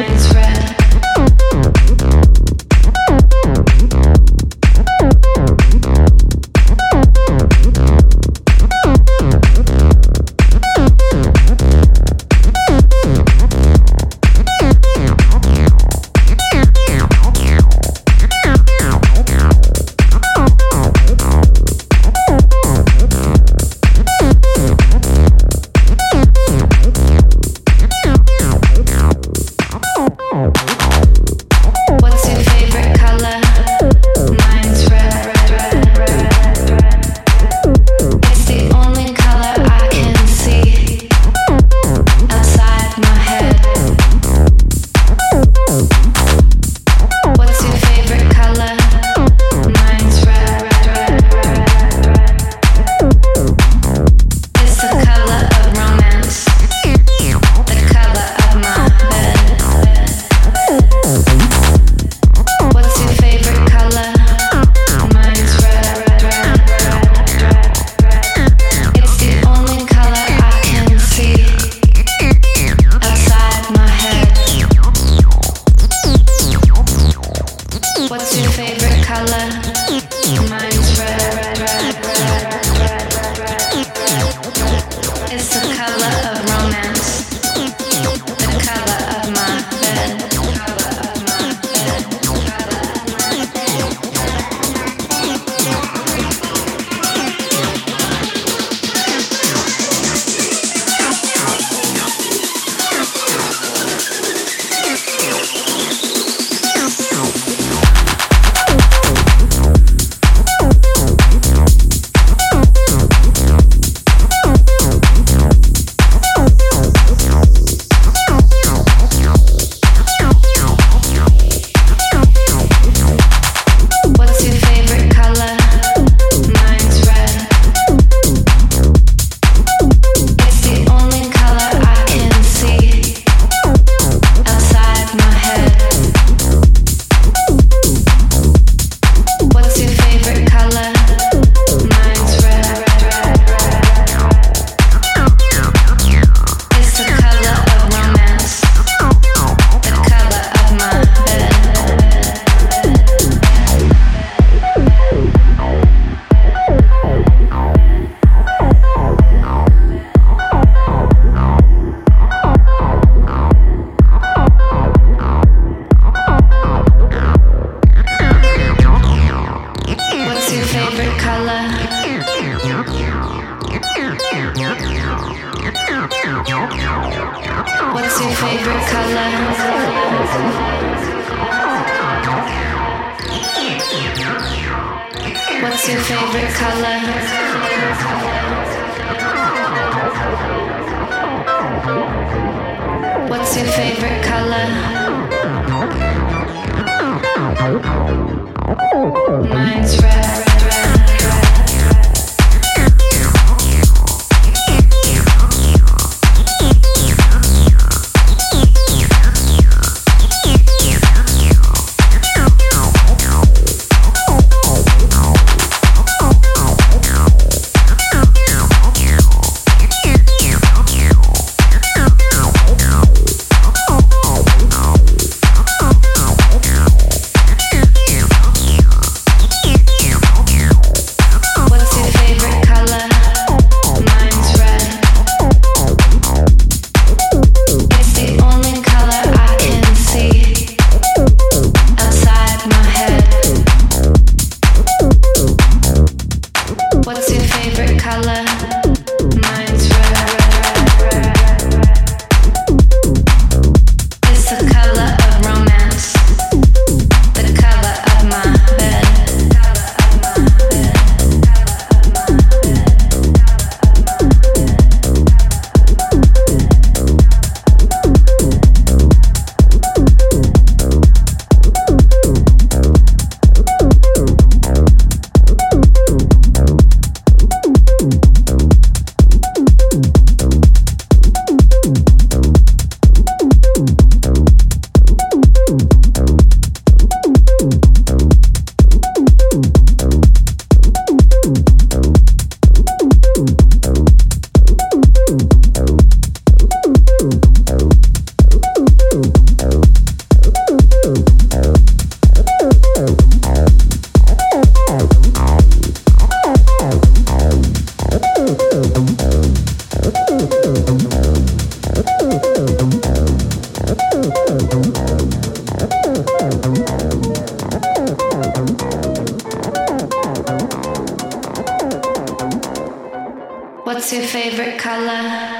It's red. how of runs. What's your favorite color? What's your favorite color? What's your favorite color? What's your favorite color?